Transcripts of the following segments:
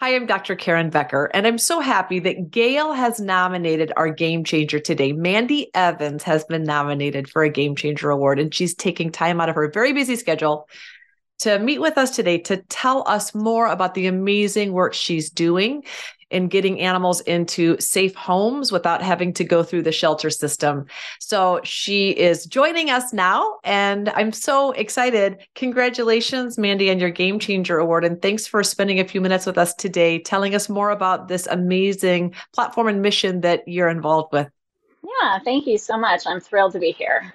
Hi, I'm Dr. Karen Becker, and I'm so happy that Gail has nominated our Game Changer today. Mandy Evans has been nominated for a Game Changer Award, and she's taking time out of her very busy schedule to meet with us today to tell us more about the amazing work she's doing in getting animals into safe homes without having to go through the shelter system. So she is joining us now, and I'm so excited. Congratulations, Mandy, on your Game Changer Award. And thanks for spending a few minutes with us today, telling us more about this amazing platform and mission that you're involved with. Yeah, thank you so much. I'm thrilled to be here.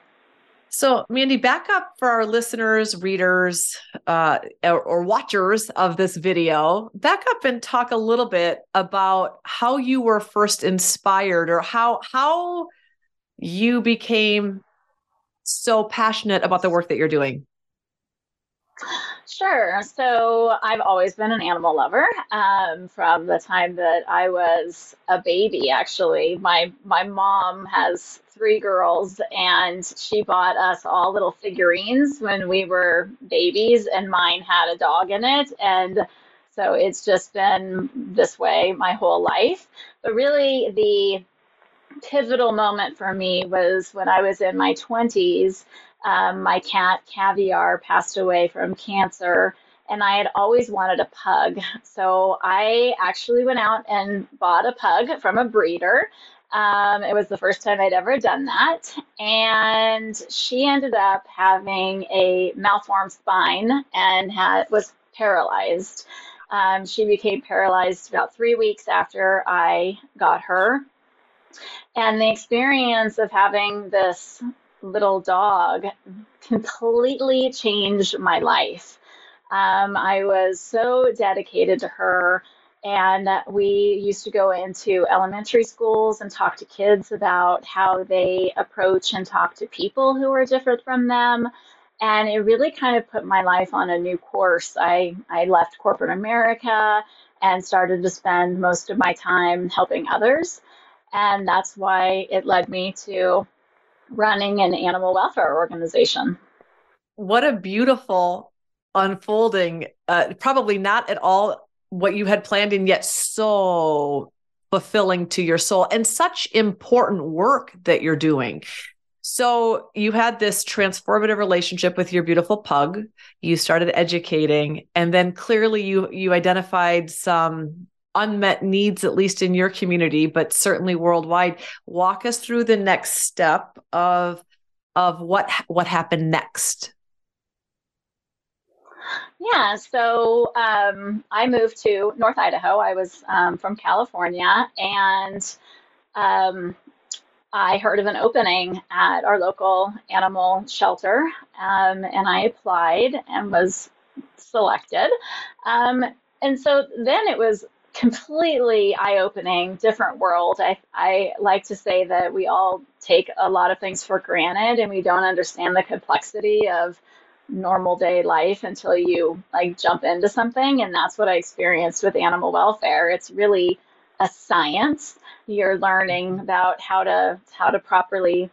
So, Mandy, back up for our listeners, readers, uh, or, or, watchers of this video. Back up and talk a little bit about how you were first inspired, or how how you became so passionate about the work that you're doing. Sure. So I've always been an animal lover um, from the time that I was a baby. Actually, my my mom has three girls, and she bought us all little figurines when we were babies, and mine had a dog in it, and so it's just been this way my whole life. But really, the pivotal moment for me was when I was in my 20s um, my cat Caviar passed away from cancer, and I had always wanted a pug. So I actually went out and bought a pug from a breeder. Um, it was the first time I'd ever done that. And she ended up having a malformed spine and had, was paralyzed. Um, she became paralyzed about three weeks after I got her. And the experience of having this little dog completely changed my life. Um, I was so dedicated to her. And we used to go into elementary schools and talk to kids about how they approach and talk to people who are different from them. And it really kind of put my life on a new course. I, I left corporate America and started to spend most of my time helping others. And that's why it led me to running an animal welfare organization. What a beautiful unfolding. Uh, probably not at all what you had planned, and yet so fulfilling to your soul and such important work that you're doing. So you had this transformative relationship with your beautiful pug. You started educating, and then clearly you you identified some unmet needs, at least in your community, but certainly worldwide. Walk us through the next step of of what what happened next. Yeah, so um, I moved to North Idaho. I was um, from California, and um, I heard of an opening at our local animal shelter, um, and I applied and was selected. Um, and so then it was completely eye-opening different world. I, I like to say that we all take a lot of things for granted and we don't understand the complexity of normal day life until you like jump into something and that's what i experienced with animal welfare. It's really a science. You're learning mm-hmm. about how to how to properly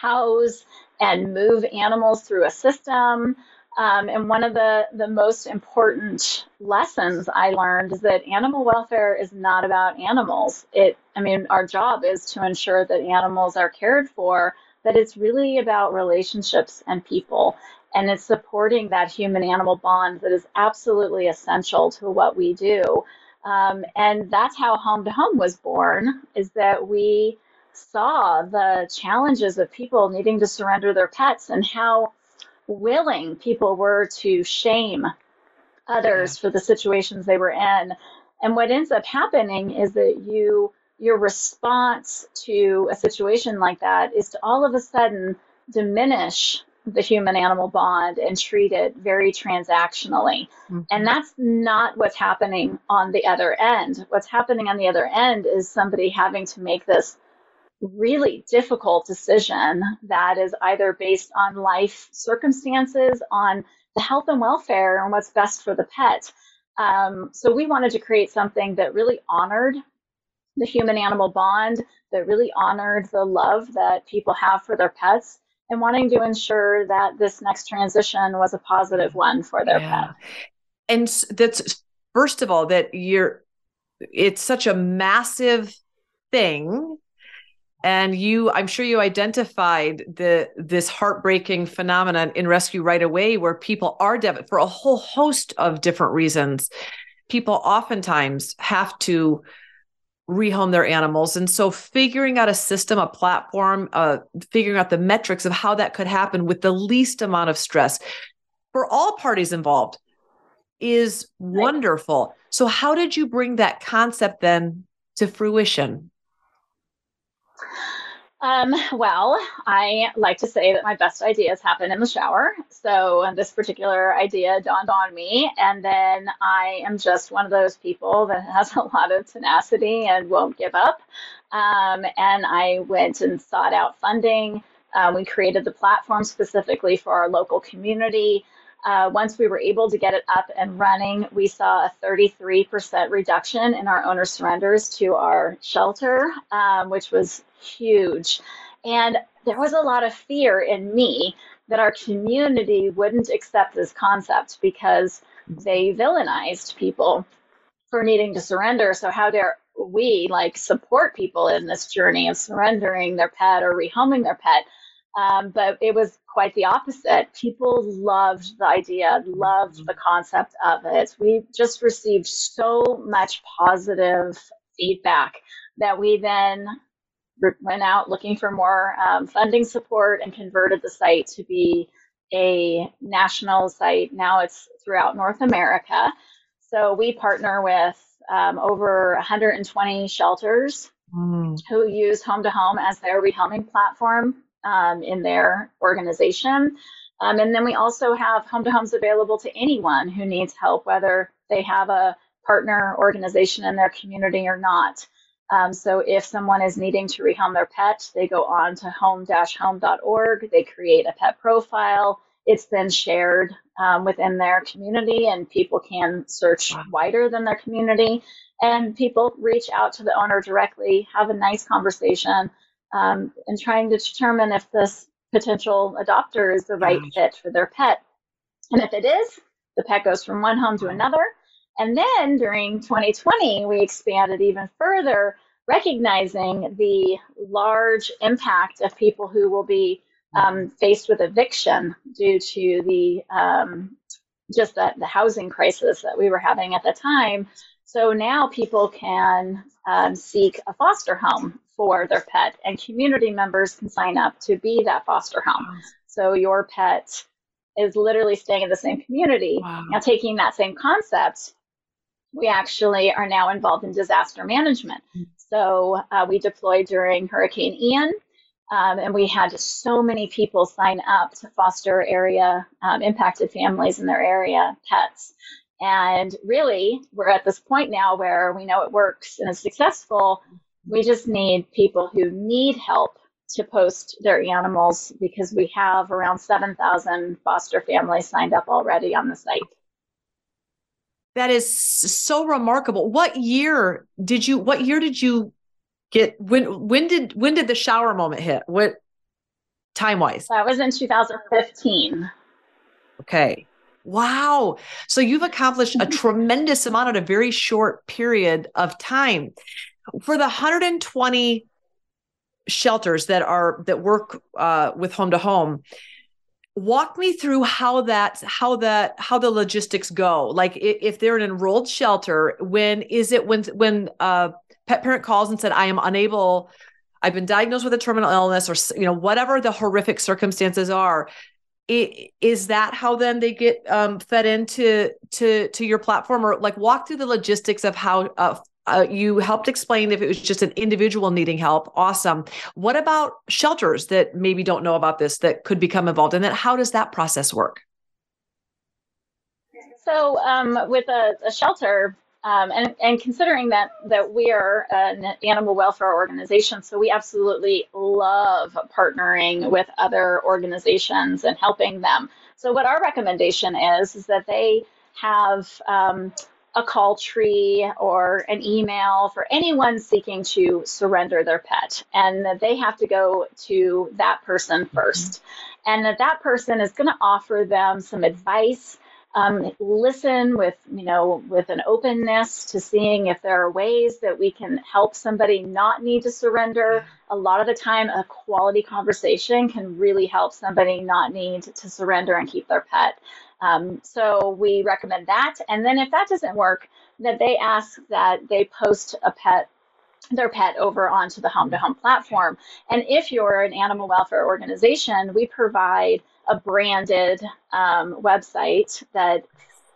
house and move animals through a system um, and one of the, the most important lessons I learned is that animal welfare is not about animals. It, I mean, our job is to ensure that animals are cared for, but it's really about relationships and people. And it's supporting that human animal bond that is absolutely essential to what we do. Um, and that's how Home to Home was born, is that we saw the challenges of people needing to surrender their pets and how willing people were to shame others yeah. for the situations they were in. And what ends up happening is that you your response to a situation like that is to all of a sudden diminish the human animal bond and treat it very transactionally. Mm-hmm. And that's not what's happening on the other end. What's happening on the other end is somebody having to make this really difficult decision that is either based on life circumstances, on the health and welfare, and what's best for the pet. Um, so we wanted to create something that really honored the human animal bond, that really honored the love that people have for their pets, and wanting to ensure that this next transition was a positive one for their yeah. pet. And that's first of all, that you're, it's such a massive thing and you i'm sure you identified the this heartbreaking phenomenon in rescue right away where people are dev for a whole host of different reasons people oftentimes have to rehome their animals. And so figuring out a system a platform uh, figuring out the metrics of how that could happen with the least amount of stress for all parties involved is wonderful. So how did you bring that concept then to fruition um, well, I like to say that my best ideas happen in the shower. So this particular idea dawned on me, and then I am just one of those people that has a lot of tenacity and won't give up. Um, and I went and sought out funding. Um, we created the platform specifically for our local community. Uh, once we were able to get it up and running, we saw a 33% reduction in our owner surrenders to our shelter, um, which was huge. And there was a lot of fear in me that our community wouldn't accept this concept because they villainized people for needing to surrender. So, how dare we like support people in this journey of surrendering their pet or rehoming their pet? Um, but it was quite the opposite. People loved the idea, loved the concept of it. We just received so much positive feedback that we then went out looking for more um, funding support and converted the site to be a national site. Now it's throughout North America. So we partner with um, over 120 shelters mm. who use Home to Home as their rehoming platform um, in their organization. Um, and then we also have home to homes available to anyone who needs help, whether they have a partner organization in their community or not. Um, so if someone is needing to rehome their pet, they go on to home-home.org, they create a pet profile. It's then shared um, within their community, and people can search wider than their community. And people reach out to the owner directly, have a nice conversation, um, and trying to determine if this potential adopter is the right fit for their pet. And if it is, the pet goes from one home to another. And then during 2020, we expanded even further, recognizing the large impact of people who will be um, faced with eviction due to the um, just the, the housing crisis that we were having at the time. So now people can um, seek a foster home for their pet, and community members can sign up to be that foster home. So your pet is literally staying in the same community. Wow. Now, taking that same concept, we actually are now involved in disaster management. Mm. So uh, we deployed during Hurricane Ian. Um, and we had so many people sign up to foster area um, impacted families in their area pets. And really, we're at this point now where we know it works and is successful. We just need people who need help to post their animals because we have around 7,000 foster families signed up already on the site. That is so remarkable. What year did you what year did you get when when did when did the shower moment hit? What time wise? That was in 2015. Okay. Wow. So you've accomplished a tremendous amount in a very short period of time. For the 120 shelters that are that work uh, with home to home walk me through how that how that how the logistics go. Like if they're an enrolled shelter when is it when when a pet parent calls and said i am unable i've been diagnosed with a terminal illness or you know whatever the horrific circumstances are it, is that how then they get um, fed into to to your platform or like walk through the logistics of how uh, uh, you helped explain if it was just an individual needing help. Awesome. What about shelters that maybe don't know about this that could become involved? And that how does that process work? So, um, with a, a shelter, um, and, and considering that that we are an animal welfare organization, so we absolutely love partnering with other organizations and helping them. So, what our recommendation is is that they have um, a call tree or an email for anyone seeking to surrender their pet, and that they have to go to that person 1st mm-hmm. and that that person is going to offer them some advice. Um, listen with you know with an openness to seeing if there are ways that we can help somebody not need to surrender. A lot of the time a quality conversation can really help somebody not need to surrender and keep their pet. Um, so we recommend that. And then if that doesn't work that they ask that they post a pet their pet over onto the home to home platform. And if you're an animal welfare organization we provide a branded um, website that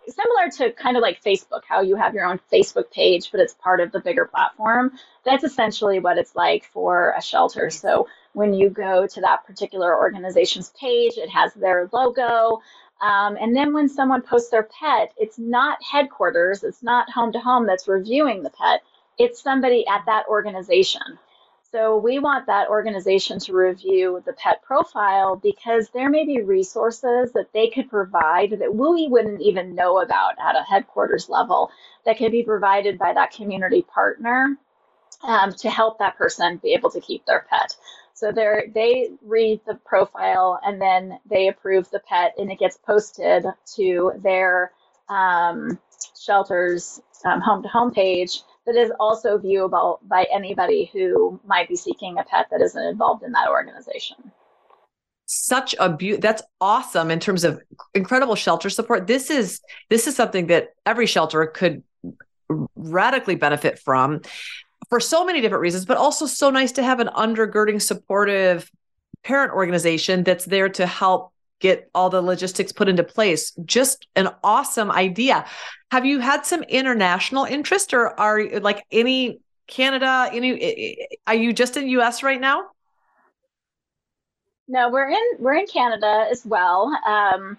similar to kind of like Facebook, how you have your own Facebook page, but it's part of the bigger platform. That's essentially what it's like for a shelter. So when you go to that particular organization's page, it has their logo. Um, and then when someone posts their pet, it's not headquarters, it's not home to home that's reviewing the pet, it's somebody at that organization. So we want that organization to review the pet profile because there may be resources that they could provide that we wouldn't even know about at a headquarters level that can be provided by that community partner um, to help that person be able to keep their pet. So they read the profile and then they approve the pet and it gets posted to their um, shelter's home to home page that is also viewable by anybody who might be seeking a pet that isn't involved in that organization. Such a beauty that's awesome in terms of incredible shelter support. This is this is something that every shelter could radically benefit from for so many different reasons but also so nice to have an undergirding supportive parent organization that's there to help get all the logistics put into place. Just an awesome idea. Have you had some international interest or are like any Canada, any are you just in US right now? No, we're in we're in Canada as well. Um,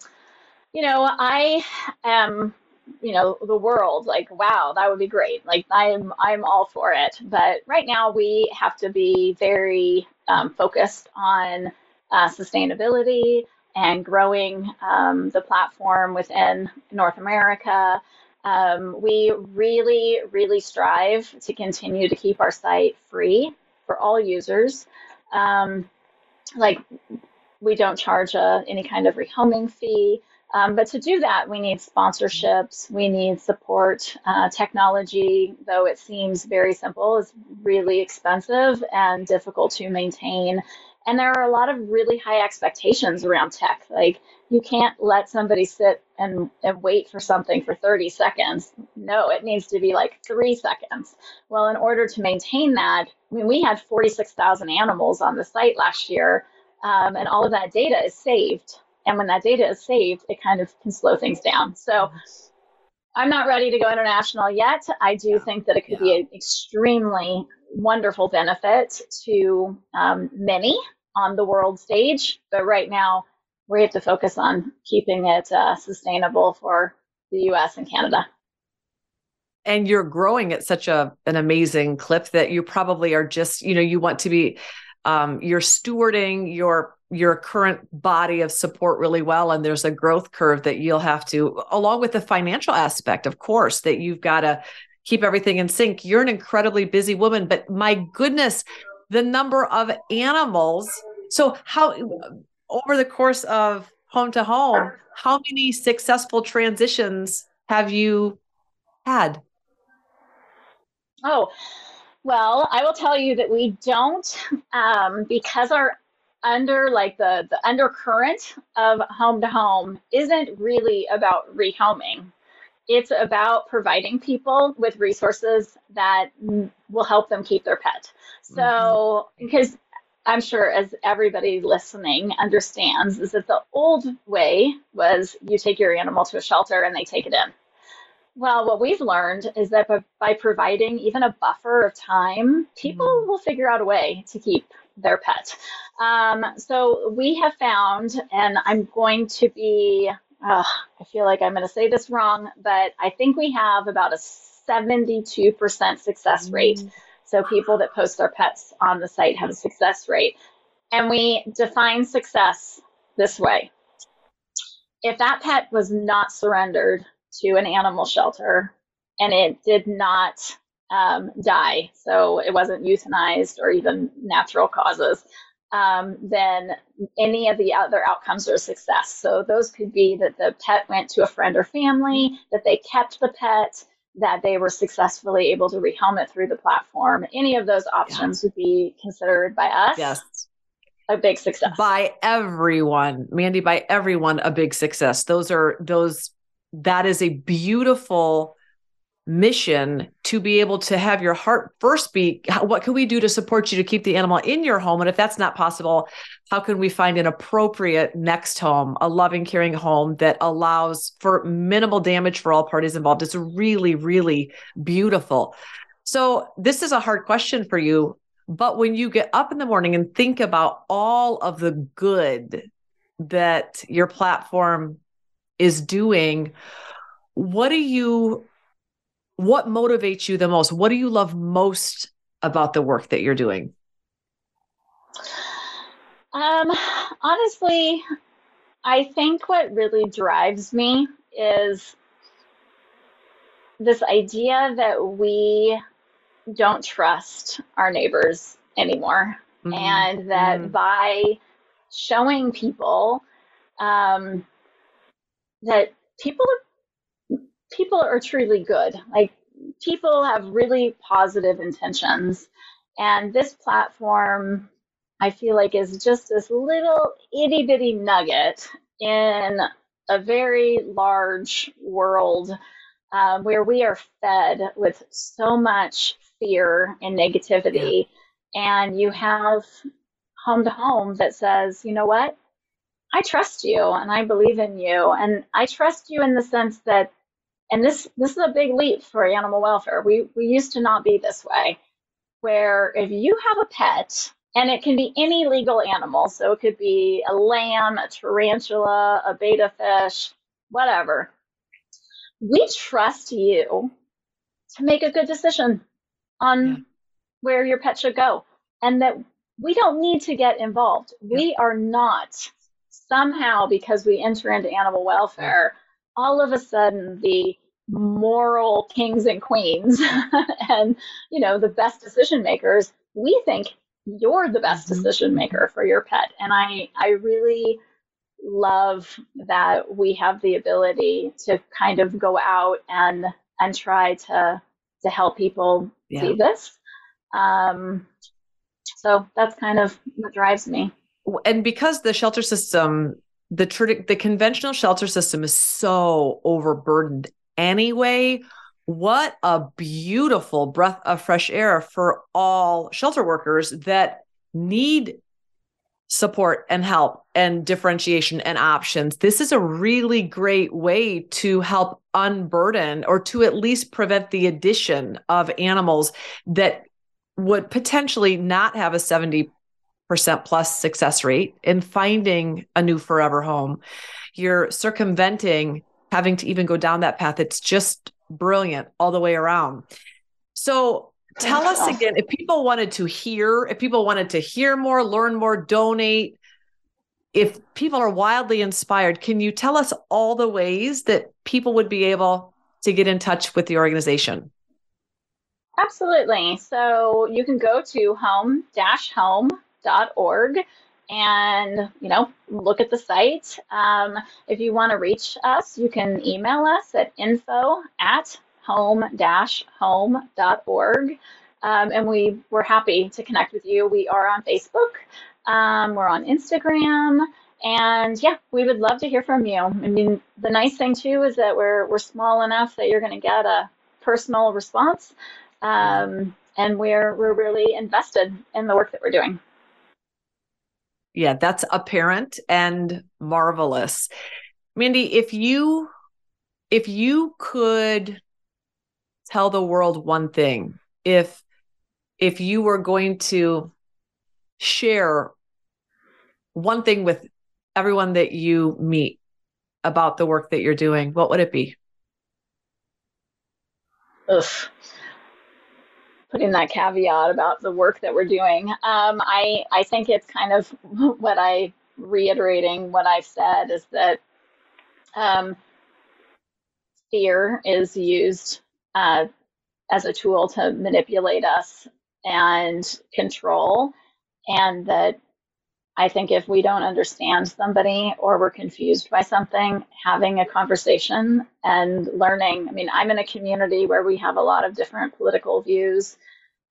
you know, I am you know the world like wow that would be great like i'm i'm all for it but right now we have to be very um, focused on uh, sustainability and growing um, the platform within North America. Um, we really, really strive to continue to keep our site free for all users. Um, like, we don't charge uh, any kind of rehoming fee. Um, but to do that, we need sponsorships, we need support. Uh, technology, though it seems very simple, is really expensive and difficult to maintain and there are a lot of really high expectations around tech. Like you can't let somebody sit and, and wait for something for 30 seconds. No, it needs to be like three seconds. Well, in order to maintain that, I mean, we had 46,000 animals on the site last year, um, and all of that data is saved. And when that data is saved, it kind of can slow things down. So I'm not ready to go international yet. I do yeah. think that it could yeah. be an extremely wonderful benefit to um, many on the world stage. But right now, we have to focus on keeping it uh, sustainable for the US and Canada. And you're growing at such a an amazing clip that you probably are just, you know, you want to be um, you're stewarding your your current body of support really well and there's a growth curve that you'll have to along with the financial aspect of course that you've got to keep everything in sync. You're an incredibly busy woman, but my goodness, the number of animals. So, how over the course of home to home, how many successful transitions have you had? Oh, well, I will tell you that we don't, um, because our under like the the undercurrent of home to home isn't really about rehoming it's about providing people with resources that will help them keep their pet. So, mm-hmm. because I'm sure as everybody listening understands, is that the old way was you take your animal to a shelter and they take it in. Well, what we've learned is that by, providing even a buffer of time, people mm-hmm. will figure out a way to keep their pet. Um, so we have found, and I'm going to be uh, I feel like I'm going to say this wrong, but I think we have about a 72% success rate. So people that post their pets on the site have a success rate. And we define success this way. If that pet was not surrendered to an animal shelter and it did not um, die, so it wasn't euthanized or even natural causes, um, then any of the other outcomes are a success. So those could be that the pet went to a friend or family, that they kept the pet, that they were successfully able to rehome it through the platform. Any of those options yeah. would be considered by us. Yes. A big success. By everyone, Mandy, by everyone, a big success. Those are those, that is a beautiful mission to be able to have your heart first beat what can we do to support you to keep the animal in your home? And if that's not possible how can we find an appropriate next home a loving caring home that allows for minimal damage for all parties involved? It's really really beautiful. So this is a hard question for you but when you get up in the morning and think about all of the good that your platform is doing what do you what motivates you the most? What do you love most about the work that you're doing? Um, honestly, I think what really drives me is this idea that we don't trust our neighbors anymore. Mm-hmm. And that mm-hmm. by showing people um, that people people are truly good. Like people have really positive intentions. And this platform, I feel like, is just this little itty bitty nugget in a very large world um, where we are fed with so much fear and negativity. Yeah. And you have home to home that says, you know what? I trust you and I believe in you. And I trust you in the sense that and this this is a big leap for animal welfare. We we used to not be this way, where if you have a pet, and it can be any legal animal, so it could be a lamb, a tarantula, a betta fish, whatever. We trust you to make a good decision on yeah. where your pet should go, and that we don't need to get involved. Yeah. We are not somehow because we enter into animal welfare. All of a sudden the moral kings and queens and you know the best decision makers we think you're the best mm-hmm. decision maker for your pet and i i really love that we have the ability to kind of go out and and try to to help people yeah. see this um so that's kind of what drives me and because the shelter system the the conventional shelter system is so overburdened anyway what a beautiful breath of fresh air for all shelter workers that need support and help and differentiation and options. This is a really great way to help unburden or to at least prevent the addition of animals that would potentially not have a 70 percent plus success rate in finding a new forever home. You're circumventing having to even go down that path. It's just brilliant all the way around. So tell us again if people wanted to hear, if people wanted to hear more, learn more, donate, if people are wildly inspired, can you tell us all the ways that people would be able to get in touch with the organization? Absolutely. So you can go to home home org and you know look at the site. Um, if you want to reach us you can email us at info at home dash home dot um, and we we're happy to connect with you. We are on facebook. Um, we're on instagram. And yeah we would love to hear from you. I mean the nice thing too is that we're we're small enough that you're going to get a personal response. Um, and we're we're really invested in the work that we're doing yeah, that's apparent and marvelous. Mandy, if you if you could tell the world one thing, if if you were going to share one thing with everyone that you meet about the work that you're doing, what would it be? Putting that caveat about the work that we're doing. Um, I I think it's kind of what I reiterating what I've said is that um, fear is used uh, as a tool to manipulate us and control, and that I think if we don't understand somebody or we're confused by something, having a conversation and learning. I mean, I'm in a community where we have a lot of different political views.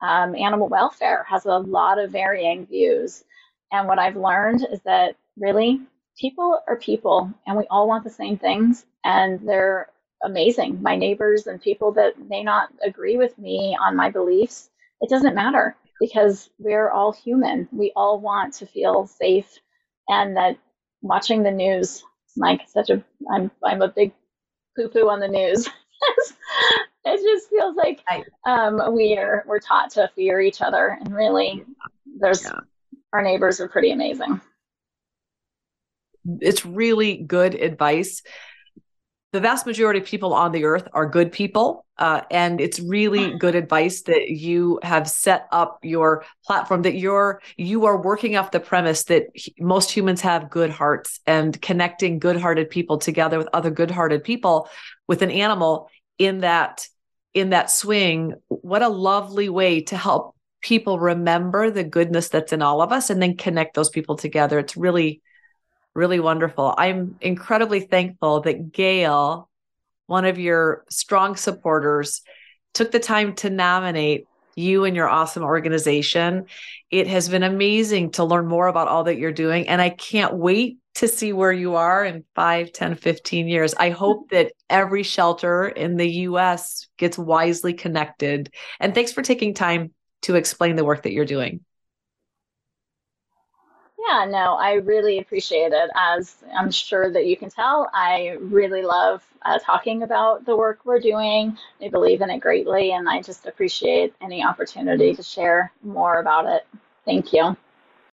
Um, animal welfare has a lot of varying views. And what I've learned is that really people are people and we all want the same things and they're amazing. My neighbors and people that may not agree with me on my beliefs, it doesn't matter because we're all human. We all want to feel safe, and that watching the news, like such a, I'm I'm a big poo poo on the news. it just feels like um, we are we're taught to fear each other, and really, there's yeah. our neighbors are pretty amazing. It's really good advice the vast majority of people on the earth are good people. Uh, and it's really good advice that you have set up your platform that you're you are working off the premise that most humans have good hearts and connecting good-hearted people together with other good-hearted people with an animal in that in that swing what a lovely way to help people remember the goodness that's in all of us and then connect those people together it's really really wonderful. I'm incredibly thankful that Gail, one of your strong supporters, took the time to nominate you and your awesome organization. It has been amazing to learn more about all that you're doing. And I can't wait to see where you are in 5, 10, 15 years. I hope that every shelter in the US gets wisely connected. And thanks for taking time to explain the work that you're doing. Yeah, no, I really appreciate it. As I'm sure that you can tell, I really love uh, talking about the work we're doing. I believe in it greatly, and I just appreciate any opportunity to share more about it. Thank you.